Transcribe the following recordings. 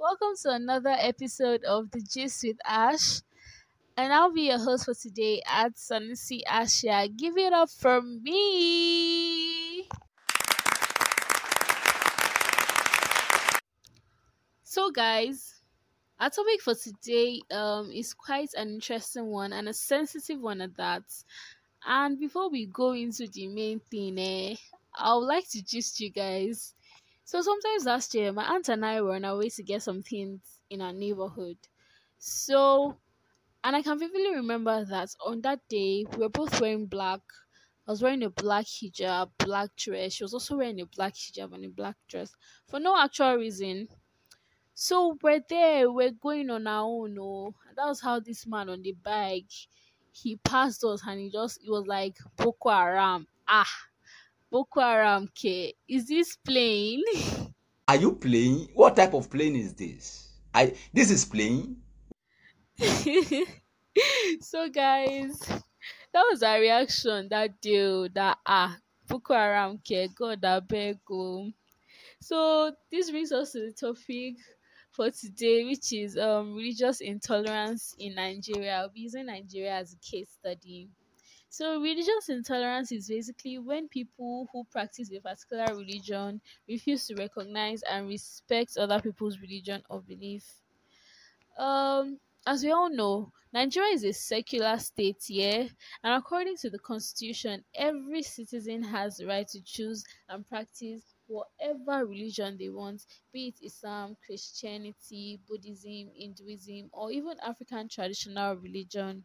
Welcome to another episode of The Gist with Ash. And I'll be your host for today at Sanusi Aisha. Give it up for me. So, guys, our topic for today um, is quite an interesting one and a sensitive one at that. And before we go into the main thing, eh, I would like to gist you guys so sometimes last year, my aunt and I were on our way to get some things in our neighborhood. So, and I can vividly remember that on that day, we were both wearing black. I was wearing a black hijab, black dress. She was also wearing a black hijab and a black dress for no actual reason. So we're there, we're going on our own. Oh, that was how this man on the bike he passed us and he just it was like Boko Haram. Ah, Boko Haram K. Is this plane? Are you playing? What type of plane is this? I this is playing. so guys, that was our reaction that deal that ah Boko Haram K. God I beg oh. So this brings us to the topic for today, which is um religious intolerance in Nigeria. I'll be using Nigeria as a case study. So, religious intolerance is basically when people who practice a particular religion refuse to recognize and respect other people's religion or belief. Um, as we all know, Nigeria is a secular state, yeah, and according to the constitution, every citizen has the right to choose and practice whatever religion they want, be it Islam, Christianity, Buddhism, Hinduism, or even African traditional religion.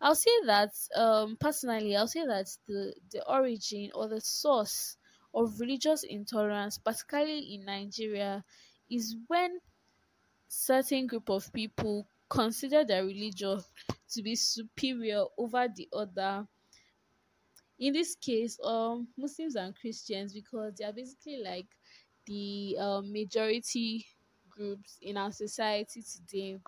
I'll say that um, personally, I'll say that the the origin or the source of religious intolerance, particularly in Nigeria, is when certain group of people consider their religion to be superior over the other. In this case, um, Muslims and Christians, because they are basically like the uh, majority groups in our society today.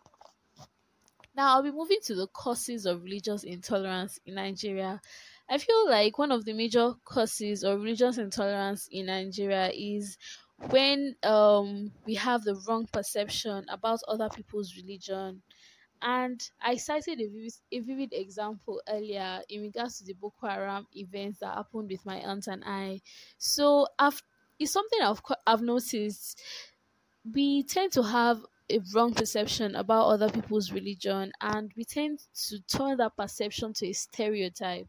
Now, I'll be moving to the causes of religious intolerance in Nigeria. I feel like one of the major causes of religious intolerance in Nigeria is when um, we have the wrong perception about other people's religion. And I cited a vivid, a vivid example earlier in regards to the Boko Haram events that happened with my aunt and I. So, I've, it's something I've, I've noticed. We tend to have a wrong perception about other people's religion and we tend to turn that perception to a stereotype.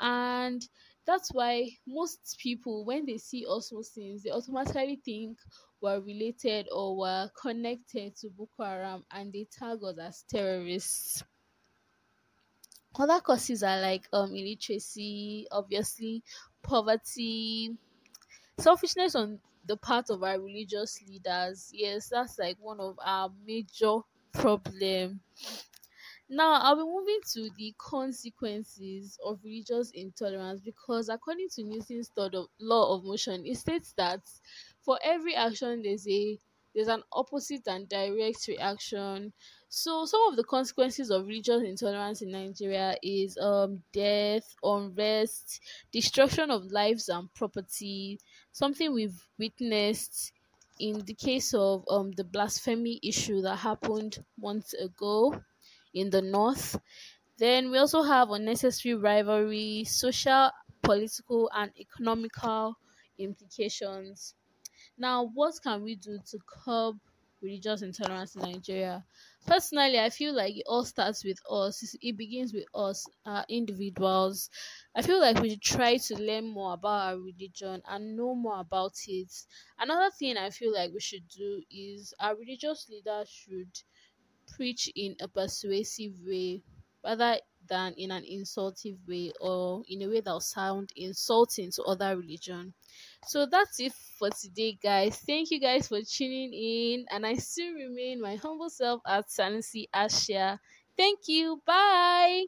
And that's why most people when they see us muslims they automatically think we're related or we're connected to boko haram and they tag us as terrorists. Other causes are like um illiteracy obviously poverty selfishness on the part of our religious leaders. Yes, that's like one of our major problem. Now, I'll be moving to the consequences of religious intolerance because, according to Newton's law of motion, it states that for every action there's a there's an opposite and direct reaction. So some of the consequences of religious intolerance in Nigeria is um death, unrest, destruction of lives and property, something we've witnessed in the case of um the blasphemy issue that happened months ago in the north. Then we also have unnecessary rivalry, social, political and economical implications. Now, what can we do to curb religious intolerance in Nigeria? Personally, I feel like it all starts with us. It begins with us, uh, individuals. I feel like we should try to learn more about our religion and know more about it. Another thing I feel like we should do is our religious leaders should preach in a persuasive way rather than in an insultive way or in a way that will sound insulting to other religion. So that's it for today, guys. Thank you guys for tuning in, and I still remain my humble self at Sanusi Aisha. Thank you. Bye.